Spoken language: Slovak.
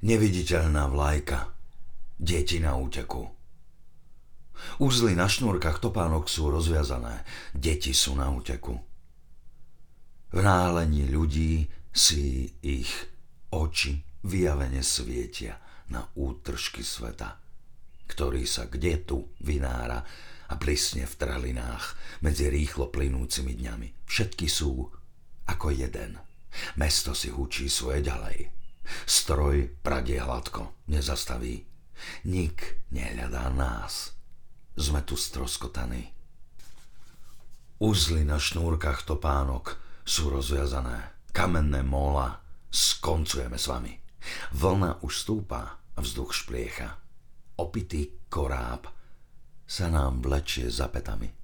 Neviditeľná vlajka. Deti na úteku. Uzly na šnúrkach topánok sú rozviazané. Deti sú na úteku. V náhlení ľudí si ich oči vyjavene svietia na útržky sveta, ktorý sa kde tu vynára a plisne v trhlinách medzi rýchlo plynúcimi dňami. Všetky sú ako jeden. Mesto si hučí svoje ďalej. Stroj pradie hladko, nezastaví. Nik nehľadá nás. Sme tu stroskotaní. Uzly na šnúrkach topánok sú rozviazané. Kamenné mola. Skoncujeme s vami. Vlna už stúpa vzduch špliecha. Opitý koráb sa nám vlečie za petami.